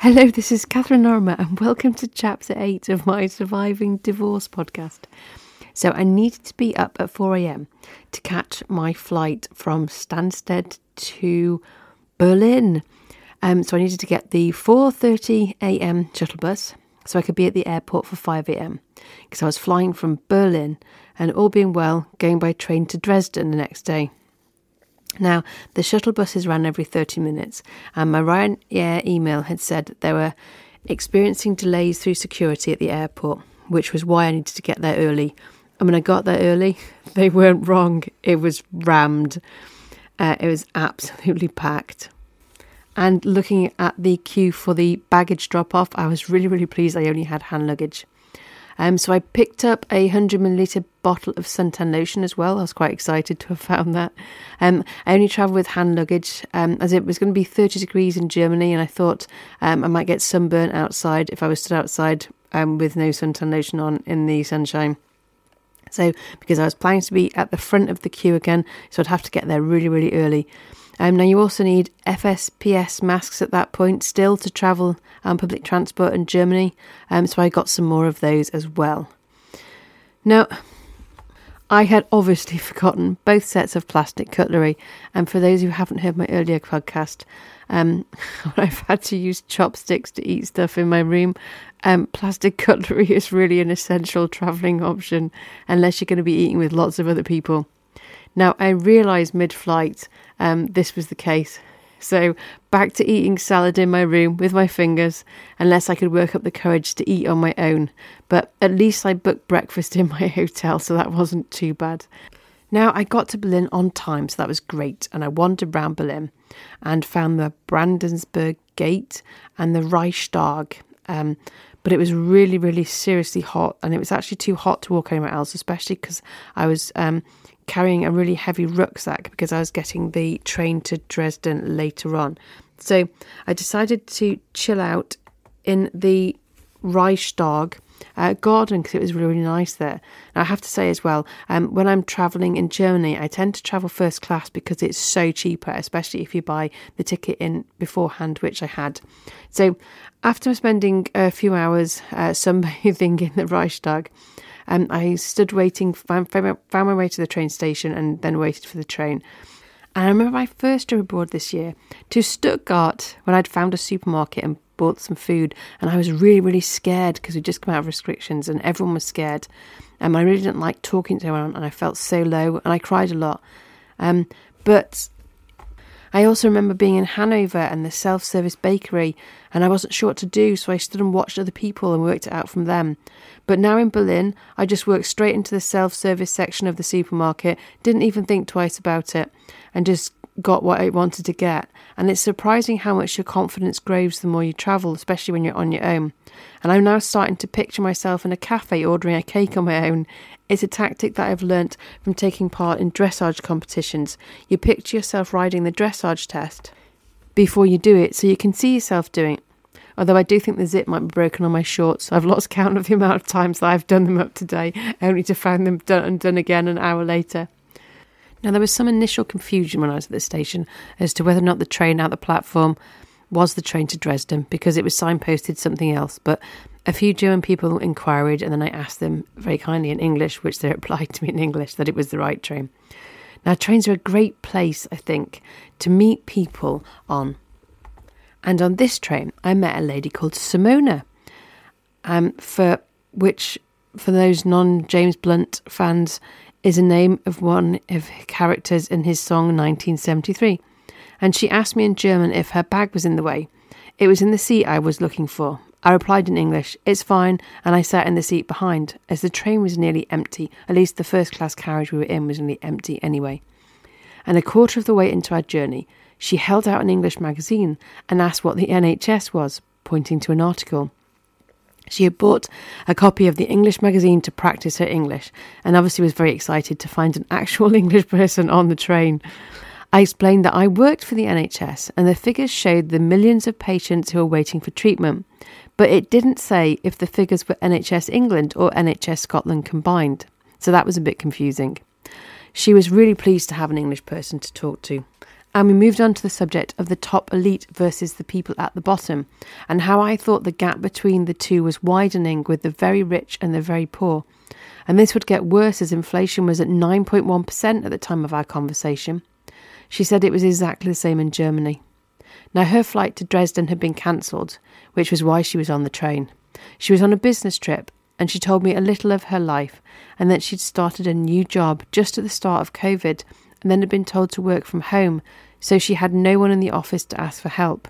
Hello, this is Catherine Norma, and welcome to chapter 8 of my Surviving Divorce podcast. So, I needed to be up at 4 am to catch my flight from Stansted to Berlin. Um, so, I needed to get the 4:30 am shuttle bus so I could be at the airport for 5 am because I was flying from Berlin and all being well, going by train to Dresden the next day. Now, the shuttle buses ran every 30 minutes, and my Ryanair email had said they were experiencing delays through security at the airport, which was why I needed to get there early. And when I got there early, they weren't wrong. It was rammed. Uh, it was absolutely packed. And looking at the queue for the baggage drop off, I was really, really pleased I only had hand luggage. Um, so I picked up a 100 milliliter bottle of suntan lotion as well. I was quite excited to have found that. Um, I only travel with hand luggage um, as it was going to be 30 degrees in Germany, and I thought um, I might get sunburnt outside if I was stood outside um, with no suntan lotion on in the sunshine. So, because I was planning to be at the front of the queue again, so I'd have to get there really, really early. Um, now, you also need FFP2 masks at that point still to travel on public transport in Germany, um, so I got some more of those as well. Now, I had obviously forgotten both sets of plastic cutlery, and for those who haven't heard my earlier podcast, um, I've had to use chopsticks to eat stuff in my room. Um, plastic cutlery is really an essential travelling option unless you're going to be eating with lots of other people. Now, I realised mid flight um, this was the case. So, back to eating salad in my room with my fingers, unless I could work up the courage to eat on my own. But at least I booked breakfast in my hotel, so that wasn't too bad. Now, I got to Berlin on time, so that was great. And I wandered around Berlin and found the Brandenburg Gate and the Reichstag. Um, but it was really, really seriously hot, and it was actually too hot to walk anywhere else, especially because I was um, carrying a really heavy rucksack because I was getting the train to Dresden later on. So I decided to chill out in the Reichstag uh, garden because it was really, really nice there. Now, I have to say as well, um, when I'm traveling in Germany, I tend to travel first class because it's so cheaper, especially if you buy the ticket in beforehand, which I had. So, after spending a few hours uh, sunbathing in the Reichstag, um, I stood waiting, found, my way to the train station, and then waited for the train. And I remember my first trip abroad this year to Stuttgart when I'd found a supermarket and bought some food. And I was really, really scared because we'd just come out of restrictions and everyone was scared. And I really didn't like talking to anyone and I felt so low and I cried a lot. Um, but I also remember being in Hanover and the self service bakery, and I wasn't sure what to do, so I stood and watched other people and worked it out from them. But now in Berlin, I just worked straight into the self service section of the supermarket, didn't even think twice about it, and just got what I wanted to get. And it's surprising how much your confidence grows the more you travel, especially when you're on your own. And I'm now starting to picture myself in a cafe ordering a cake on my own. It's a tactic that I've learnt from taking part in dressage competitions. You picture yourself riding the dressage test before you do it so you can see yourself doing it. Although I do think the zip might be broken on my shorts. I've lost count of the amount of times that I've done them up today, only to find them done and done again an hour later. Now, there was some initial confusion when I was at the station as to whether or not the train out the platform was the train to Dresden because it was signposted something else. But a few German people inquired, and then I asked them very kindly in English, which they replied to me in English, that it was the right train. Now, trains are a great place, I think, to meet people on. And on this train, I met a lady called Simona, um, for which, for those non James Blunt fans, is a name of one of characters in his song 1973. And she asked me in German if her bag was in the way. It was in the seat I was looking for. I replied in English, It's fine, and I sat in the seat behind, as the train was nearly empty. At least the first class carriage we were in was nearly empty anyway. And a quarter of the way into our journey, she held out an English magazine and asked what the NHS was, pointing to an article. She had bought a copy of the English magazine to practice her English and obviously was very excited to find an actual English person on the train. I explained that I worked for the NHS and the figures showed the millions of patients who were waiting for treatment, but it didn't say if the figures were NHS England or NHS Scotland combined. So that was a bit confusing. She was really pleased to have an English person to talk to. And we moved on to the subject of the top elite versus the people at the bottom, and how I thought the gap between the two was widening with the very rich and the very poor. And this would get worse as inflation was at 9.1% at the time of our conversation. She said it was exactly the same in Germany. Now, her flight to Dresden had been cancelled, which was why she was on the train. She was on a business trip, and she told me a little of her life, and that she'd started a new job just at the start of COVID, and then had been told to work from home so she had no one in the office to ask for help.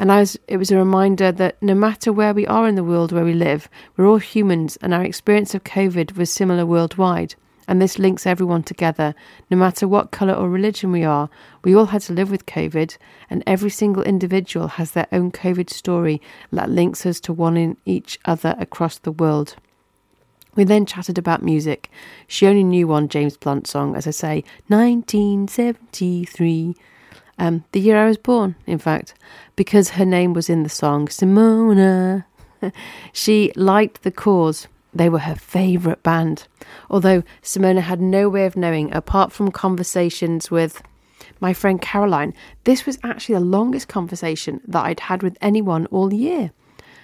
And was, it was a reminder that no matter where we are in the world where we live, we're all humans, and our experience of COVID was similar worldwide. And this links everyone together, no matter what colour or religion we are. We all had to live with COVID, and every single individual has their own COVID story that links us to one in each other across the world. We then chatted about music. She only knew one James Blunt song, as I say, 1973. Um, the year I was born, in fact, because her name was in the song, Simona. she liked the Corrs. They were her favourite band. Although Simona had no way of knowing, apart from conversations with my friend Caroline, this was actually the longest conversation that I'd had with anyone all year,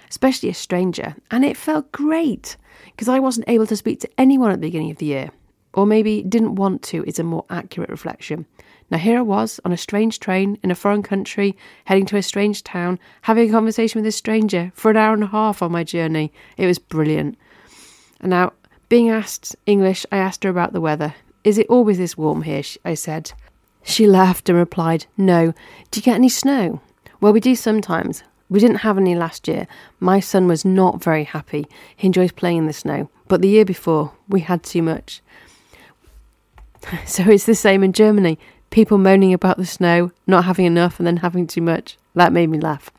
especially a stranger, and it felt great because I wasn't able to speak to anyone at the beginning of the year, or maybe didn't want to, is a more accurate reflection. Now, here I was on a strange train in a foreign country, heading to a strange town, having a conversation with a stranger for an hour and a half on my journey. It was brilliant. And now, being asked English, I asked her about the weather. Is it always this warm here? I said. She laughed and replied, No. Do you get any snow? Well, we do sometimes. We didn't have any last year. My son was not very happy. He enjoys playing in the snow. But the year before, we had too much. So it's the same in Germany. People moaning about the snow, not having enough, and then having too much. That made me laugh.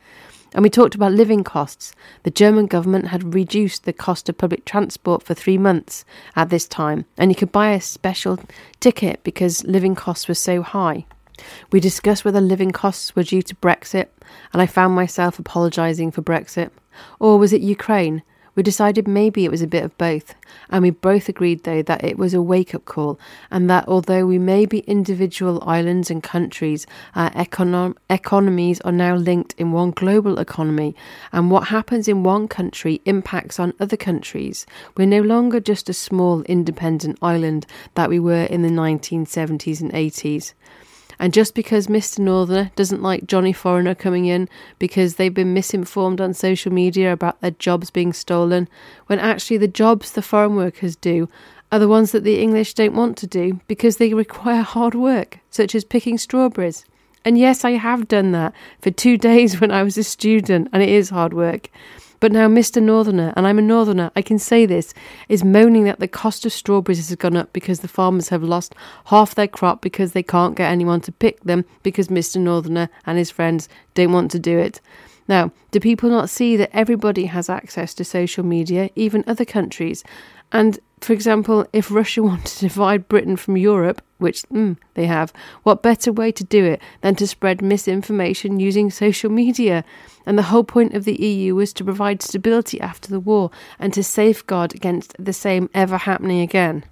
And we talked about living costs. The German government had reduced the cost of public transport for three months at this time, and you could buy a special ticket because living costs were so high. We discussed whether living costs were due to Brexit, and I found myself apologising for Brexit. Or was it Ukraine? We decided maybe it was a bit of both, and we both agreed, though, that it was a wake up call, and that although we may be individual islands and countries, our econo- economies are now linked in one global economy, and what happens in one country impacts on other countries. We're no longer just a small independent island that we were in the 1970s and 80s. And just because Mr. Northerner doesn't like Johnny Foreigner coming in because they've been misinformed on social media about their jobs being stolen, when actually the jobs the foreign workers do are the ones that the English don't want to do because they require hard work, such as picking strawberries. And yes, I have done that for two days when I was a student, and it is hard work. But now Mr. Northerner, and I'm a Northerner, I can say this, is moaning that the cost of strawberries has gone up because the farmers have lost half their crop because they can't get anyone to pick them because Mr. Northerner and his friends don't want to do it. Now, do people not see that everybody has access to social media, even other countries? And for example, if Russia wanted to divide Britain from Europe, which mm, they have, what better way to do it than to spread misinformation using social media? And the whole point of the EU was to provide stability after the war and to safeguard against the same ever happening again.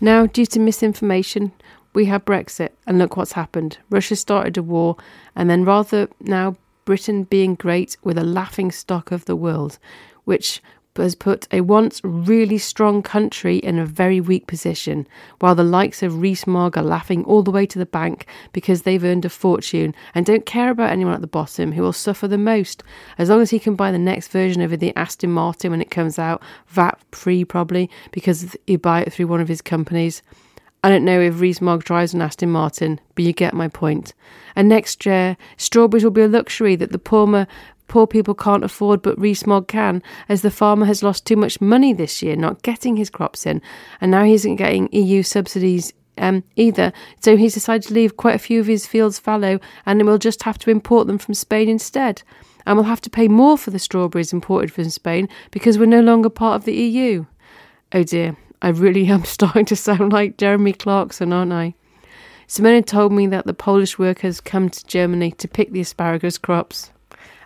Now, due to misinformation, we have Brexit, and look what's happened. Russia started a war, and then rather now Britain being great with a laughing stock of the world, which has put a once really strong country in a very weak position, while the likes of Rees-Mogg are laughing all the way to the bank because they've earned a fortune and don't care about anyone at the bottom who will suffer the most. As long as he can buy the next version of the Aston Martin when it comes out, VAT free probably, because he buy it through one of his companies. I don't know if Rees-Mogg drives an Aston Martin, but you get my point. And next year, strawberries will be a luxury that the poor, poor people can't afford, but Rees-Mogg can, as the farmer has lost too much money this year not getting his crops in, and now he isn't getting EU subsidies um, either. So he's decided to leave quite a few of his fields fallow, and we'll just have to import them from Spain instead. And we'll have to pay more for the strawberries imported from Spain because we're no longer part of the EU. Oh dear, I really am starting to sound like Jeremy Clarkson, aren't I? Simona told me that the Polish workers come to Germany to pick the asparagus crops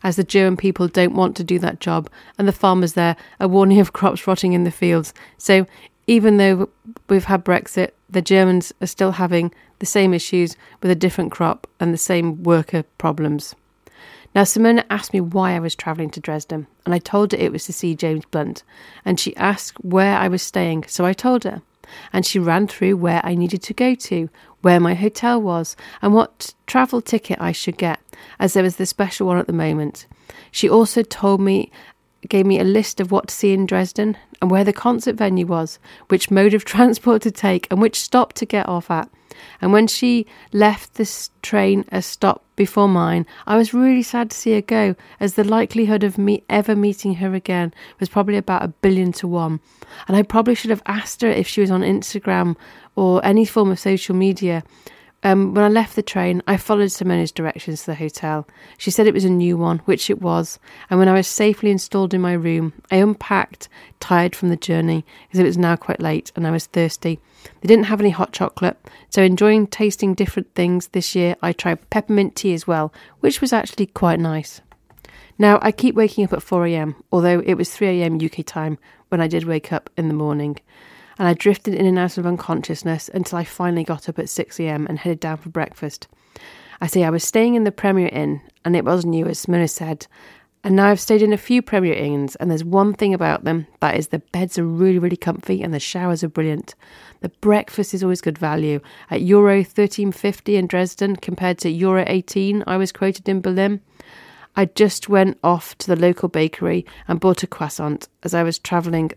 as the German people don't want to do that job, and the farmers there are warning of crops rotting in the fields. So even though we've had Brexit, the Germans are still having the same issues with a different crop and the same worker problems. Now, Simona asked me why I was travelling to Dresden, and I told her it was to see James Blunt, and she asked where I was staying, so I told her. And she ran through where I needed to go to, where my hotel was, and what travel ticket I should get, as there was the special one at the moment. She also told me gave me a list of what to see in Dresden and where the concert venue was, which mode of transport to take, and which stop to get off at. And when she left this train a stop before mine, I was really sad to see her go, as the likelihood of me ever meeting her again was probably about a billion to one. And I probably should have asked her if she was on Instagram or any form of social media um, when I left the train, I followed Simona's directions to the hotel. She said it was a new one, which it was, and when I was safely installed in my room, I unpacked, tired from the journey, as it was now quite late and I was thirsty. They didn't have any hot chocolate, so enjoying tasting different things this year, I tried peppermint tea as well, which was actually quite nice. Now, I keep waking up at 4am, although it was 3am UK time when I did wake up in the morning and I drifted in and out of unconsciousness until I finally got up at 6am and headed down for breakfast. I say I was staying in the Premier Inn, and it was new, as Simona said. And now I've stayed in a few Premier Inns, and there's one thing about them that is the beds are really, really comfy and the showers are brilliant. The breakfast is always good value. At Euro 13.50 in Dresden compared to Euro 18, I was quoted in Berlin. I just went off to the local bakery and bought a croissant as I was travelling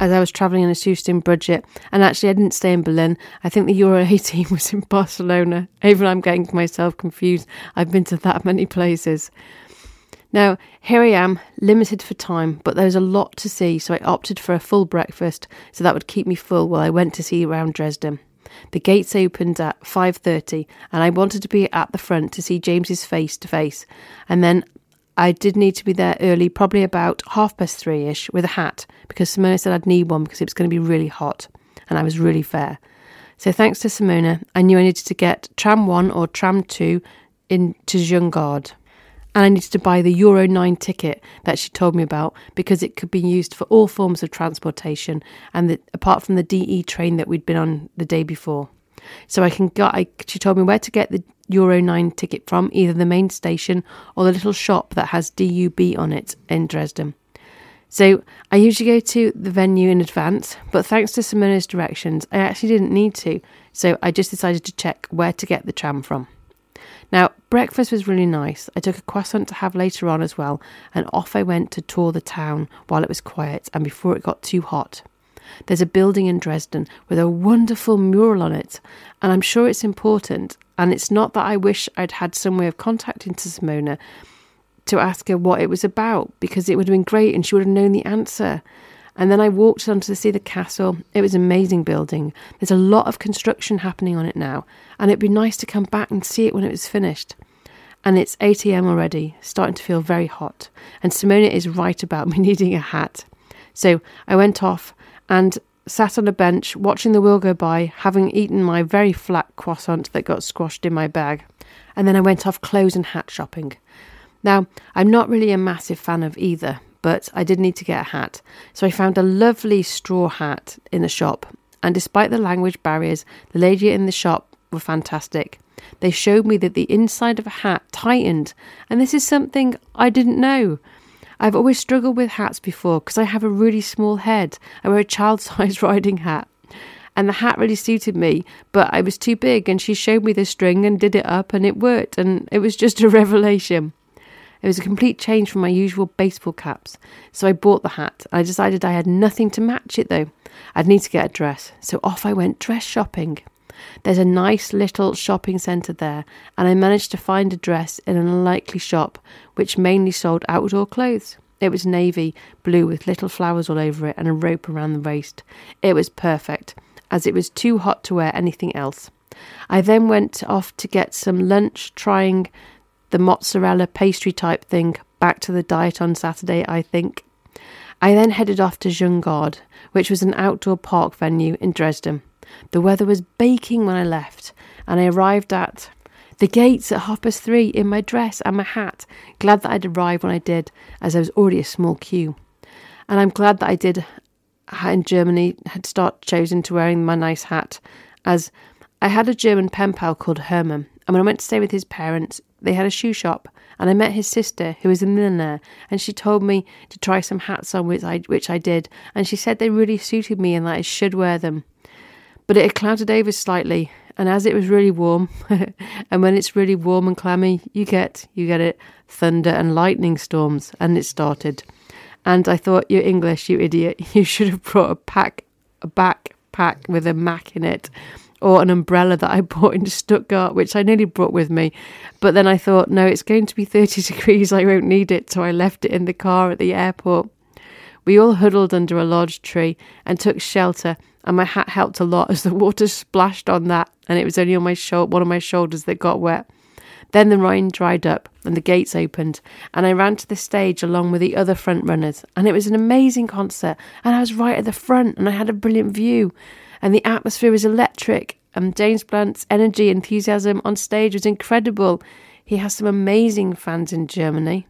as I was travelling on a shoestring budget. And actually, I didn't stay in Berlin. I think the Euro 18 was in Barcelona. Even I'm getting myself confused. I've been to that many places. Now, here I am, limited for time, but there's a lot to see, so I opted for a full breakfast, so that would keep me full while I went to see around Dresden. The gates opened at 5:30 and I wanted to be at the front to see James's face to face. And then I did need to be there early, probably about half past three ish, with a hat because Simona said I'd need one because it was going to be really hot and I was really fair. So thanks to Simona, I knew I needed to get tram one or tram two into Junge Garde. And I needed to buy the Euro 9 ticket that she told me about because it could be used for all forms of transportation and the, apart from the DE train that we'd been on the day before. So I can get, I, she told me where to get the Euro 9 ticket from, either the main station or the little shop that has DVB on it in Dresden. So I usually go to the venue in advance, but thanks to Simona's directions, I actually didn't need to. So I just decided to check where to get the tram from. Now, breakfast was really nice. I took a croissant to have later on as well, and off I went to tour the town while it was quiet and before it got too hot. There's a building in Dresden with a wonderful mural on it, and I'm sure it's important. And it's not that I wish I'd had some way of contacting to Simona to ask her what it was about, because it would have been great and she would have known the answer. And then I walked on to see the castle. It was an amazing building. There's a lot of construction happening on it now, and it'd be nice to come back and see it when it was finished. And it's 8 am already, starting to feel very hot. And Simona is right about me needing a hat. So I went off and sat on a bench watching the wheel go by, having eaten my very flat croissant that got squashed in my bag. And then I went off clothes and hat shopping. Now, I'm not really a massive fan of either, but I did need to get a hat. So I found a lovely straw hat in the shop. And despite the language barriers, the lady in the shop were fantastic. They showed me that the inside of a hat tightened, and this is something I didn't know. I've always struggled with hats before because I have a really small head. I wear a child sized riding hat. And the hat really suited me, but I was too big. And she showed me the string and did it up, and it worked. And it was just a revelation. It was a complete change from my usual baseball caps. So I bought the hat. I decided I had nothing to match it though. I'd need to get a dress. So off I went dress shopping. There's a nice little shopping centre there, and I managed to find a dress in an unlikely shop which mainly sold outdoor clothes. It was navy blue with little flowers all over it and a rope around the waist. It was perfect, as it was too hot to wear anything else. I then went off to get some lunch, trying the mozzarella pastry type thing, back to the diet on Saturday, I think. I then headed off to Junge Garde, which was an outdoor park venue in Dresden. The weather was baking when I left, and I arrived at the gates at half past three in my dress and my hat, glad that I'd arrived when I did, as there was already a small queue. And I'm glad that I did in Germany had start chosen to wearing my nice hat, as I had a German pen pal called Herman, and when I went to stay with his parents, they had a shoe shop, and I met his sister, who was a milliner, and she told me to try some hats on, which I, which I did, and she said they really suited me and that I should wear them. But it had clouded over slightly, and as it was really warm, and when it's really warm and clammy, you get, you get it, thunder and lightning storms, and it started. And I thought, you're English, you idiot. You should have brought a pack, a backpack with a Mac in it or an umbrella that I bought in Stuttgart, which I nearly brought with me. But then I thought, no, it's going to be 30 degrees, I won't need it. So I left it in the car at the airport. We all huddled under a large tree and took shelter, and my hat helped a lot as the water splashed on that, and it was only on my shoulder, one of my shoulders that got wet. Then the rain dried up and the gates opened, and I ran to the stage along with the other front runners. And it was an amazing concert, and I was right at the front, and I had a brilliant view and the atmosphere was electric. And James Blunt's energy, enthusiasm on stage was incredible. He has some amazing fans in Germany.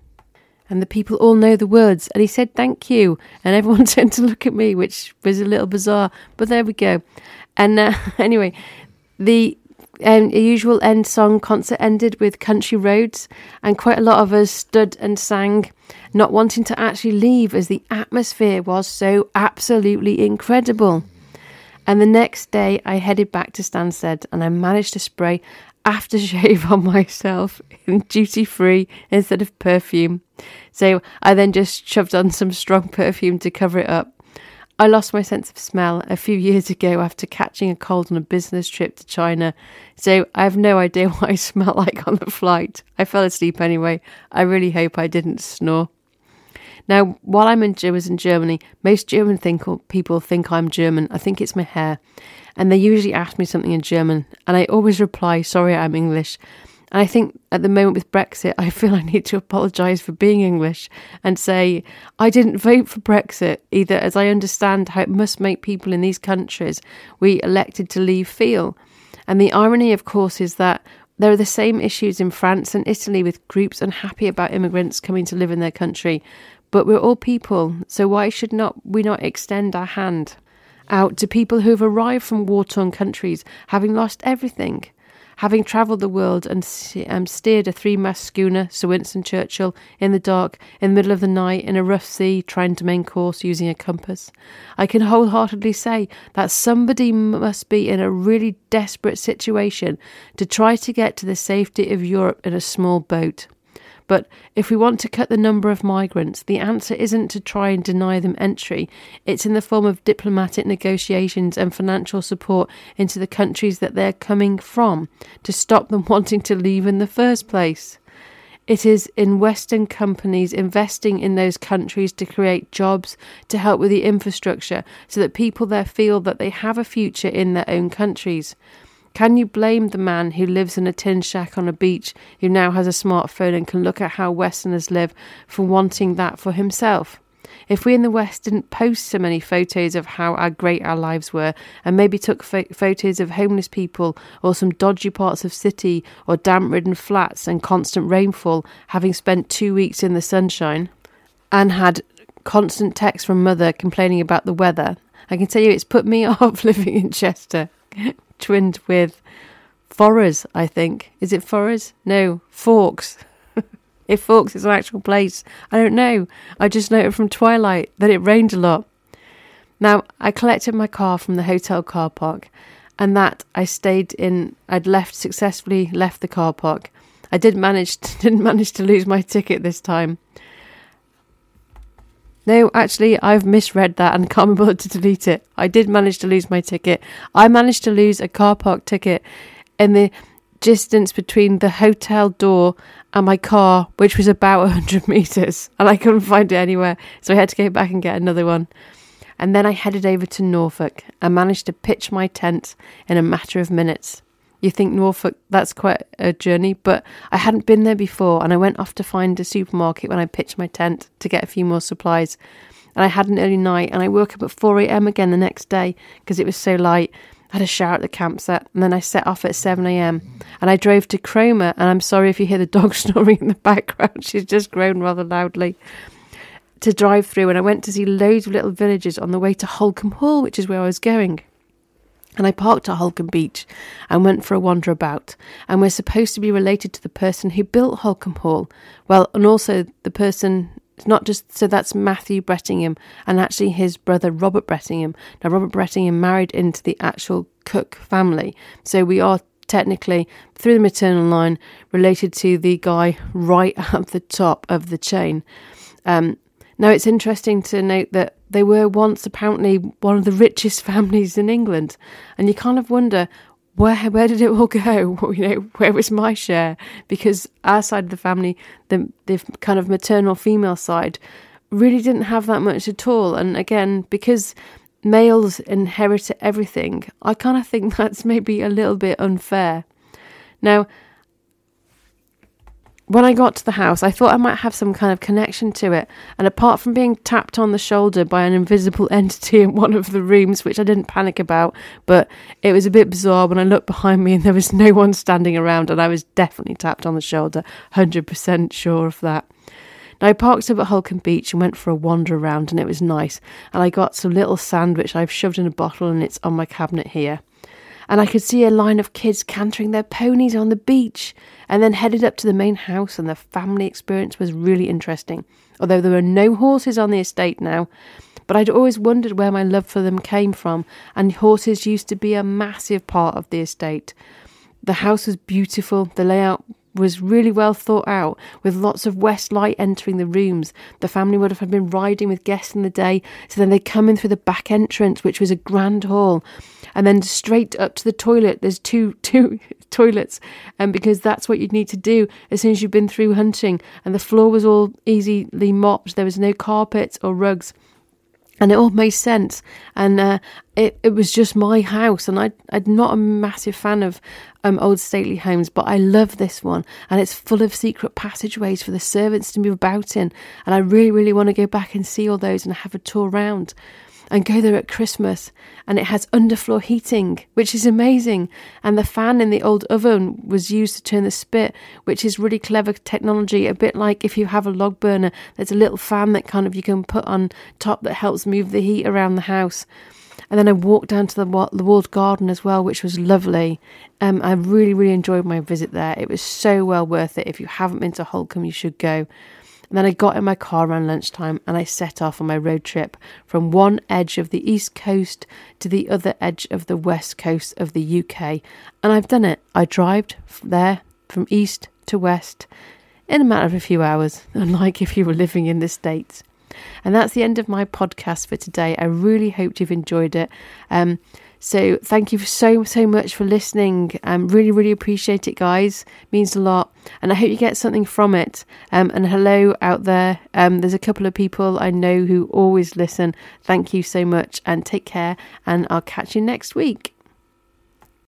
And the people all know the words. And he said, Thank you. And everyone turned to look at me, which was a little bizarre. But there we go. And uh, anyway, the um, usual end song concert ended with Country Roads, and quite a lot of us stood and sang, not wanting to actually leave as the atmosphere was so absolutely incredible. And the next day, I headed back to Stansted and I managed to spray aftershave on myself in duty free instead of perfume. So I then just shoved on some strong perfume to cover it up. I lost my sense of smell a few years ago after catching a cold on a business trip to China, so I have no idea what I smell like on the flight. I fell asleep anyway. I really hope I didn't snore. Now, while I'm in, was in Germany, most German think, people think I'm German. I think it's my hair. And they usually ask me something in German, and I always reply, sorry, I'm English. And I think at the moment with Brexit, I feel I need to apologise for being English and say I didn't vote for Brexit either, as I understand how it must make people in these countries we elected to leave feel. And the irony, of course, is that there are the same issues in France and Italy with groups unhappy about immigrants coming to live in their country, but we're all people, so why should not we not extend our hand out to people who have arrived from war-torn countries, having lost everything, having travelled the world and um, steered a three-mast schooner, Sir Winston Churchill, in the dark, in the middle of the night, in a rough sea, trying to main course using a compass. I can wholeheartedly say that somebody must be in a really desperate situation to try to get to the safety of Europe in a small boat. But if we want to cut the number of migrants, the answer isn't to try and deny them entry. It's in the form of diplomatic negotiations and financial support into the countries that they're coming from to stop them wanting to leave in the first place. It is in Western companies investing in those countries to create jobs, to help with the infrastructure, so that people there feel that they have a future in their own countries. Can you blame the man who lives in a tin shack on a beach, who now has a smartphone and can look at how Westerners live, for wanting that for himself? If we in the West didn't post so many photos of how our great our lives were, and maybe took fo- photos of homeless people or some dodgy parts of city or damp ridden flats and constant rainfall, having spent two weeks in the sunshine, and had constant texts from mother complaining about the weather, I can tell you it's put me off living in Chester twinned with Forres, I think. Is it Forres? No, Forks. if Forks is an actual place, I don't know. I just noted from Twilight that it rained a lot. Now, I collected my car from the hotel car park, and that I stayed in. I'd left successfully left the car park. I did manage to, didn't manage to lose my ticket this time. No, actually, I've misread that and can't remember to delete it. I did manage to lose my ticket. I managed to lose a car park ticket in the distance between the hotel door and my car, which was about 100 metres, and I couldn't find it anywhere. So I had to go back and get another one. And then I headed over to Norfolk and managed to pitch my tent in a matter of minutes. You think Norfolk, that's quite a journey, but I hadn't been there before and I went off to find a supermarket when I pitched my tent to get a few more supplies. And I had an early night and I woke up at 4am again the next day because it was so light. I had a shower at the campsite and then I set off at 7am and I drove to Cromer. And I'm sorry if you hear the dog snoring in the background, she's just grown rather loudly to drive through. And I went to see loads of little villages on the way to Holkham Hall, which is where I was going. And I parked at Holkham Beach and went for a wander about. And we're supposed to be related to the person who built Holkham Hall. Well, and also the person, not just, so that's Matthew Brettingham and actually his brother Robert Brettingham. Now, Robert Brettingham married into the actual Coke family. So we are technically, through the maternal line, related to the guy right at the top of the chain. Um, now, it's interesting to note that they were once apparently one of the richest families in England, and you kind of wonder where where did it all go? You know, where was my share? Because our side of the family, the the kind of maternal female side, really didn't have that much at all. And again, because males inherit everything, I kind of think that's maybe a little bit unfair. Now, when I got to the house, I thought I might have some kind of connection to it. And apart from being tapped on the shoulder by an invisible entity in one of the rooms, which I didn't panic about, but it was a bit bizarre when I looked behind me and there was no one standing around, and I was definitely tapped on the shoulder, 100% sure of that. Now, I parked up at Holkham Beach and went for a wander around, and it was nice. And I got some little sand which I've shoved in a bottle, and it's on my cabinet here and I could see a line of kids cantering their ponies on the beach and then headed up to the main house and the family experience was really interesting. Although there were no horses on the estate now, but I'd always wondered where my love for them came from and horses used to be a massive part of the estate. The house was beautiful, the layout was really well thought out, with lots of west light entering the rooms. The family would have been riding with guests in the day, so then they'd come in through the back entrance, which was a grand hall, and then straight up to the toilet. There's two two toilets, and um, because that's what you'd need to do as soon as you've been through hunting. And the floor was all easily mopped. There was no carpets or rugs and it all made sense. And uh, it it was just my house, and I I'm not a massive fan of um, old stately homes, but I love this one, and it's full of secret passageways for the servants to move about in, and I really really want to go back and see all those and have a tour around and go there at Christmas. And it has underfloor heating, which is amazing. And the fan in the old oven was used to turn the spit, which is really clever technology. A bit like if you have a log burner, there's a little fan that kind of you can put on top that helps move the heat around the house. And then I walked down to the, the walled garden as well, which was lovely. Um, I really, really enjoyed my visit there. It was so well worth it. If you haven't been to Holkham, you should go. And then I got in my car around lunchtime and I set off on my road trip from one edge of the east coast to the other edge of the west coast of the UK. And I've done it. I drove there from east to west in a matter of a few hours, unlike if you were living in the States. And that's the end of my podcast for today. I really hope you've enjoyed it. Um, so thank you so so much for listening. Um, really really appreciate it, guys. means a lot, and I hope you get something from it. Um, and hello out there. Um, there's a couple of people I know who always listen. Thank you so much, and take care. And I'll catch you next week.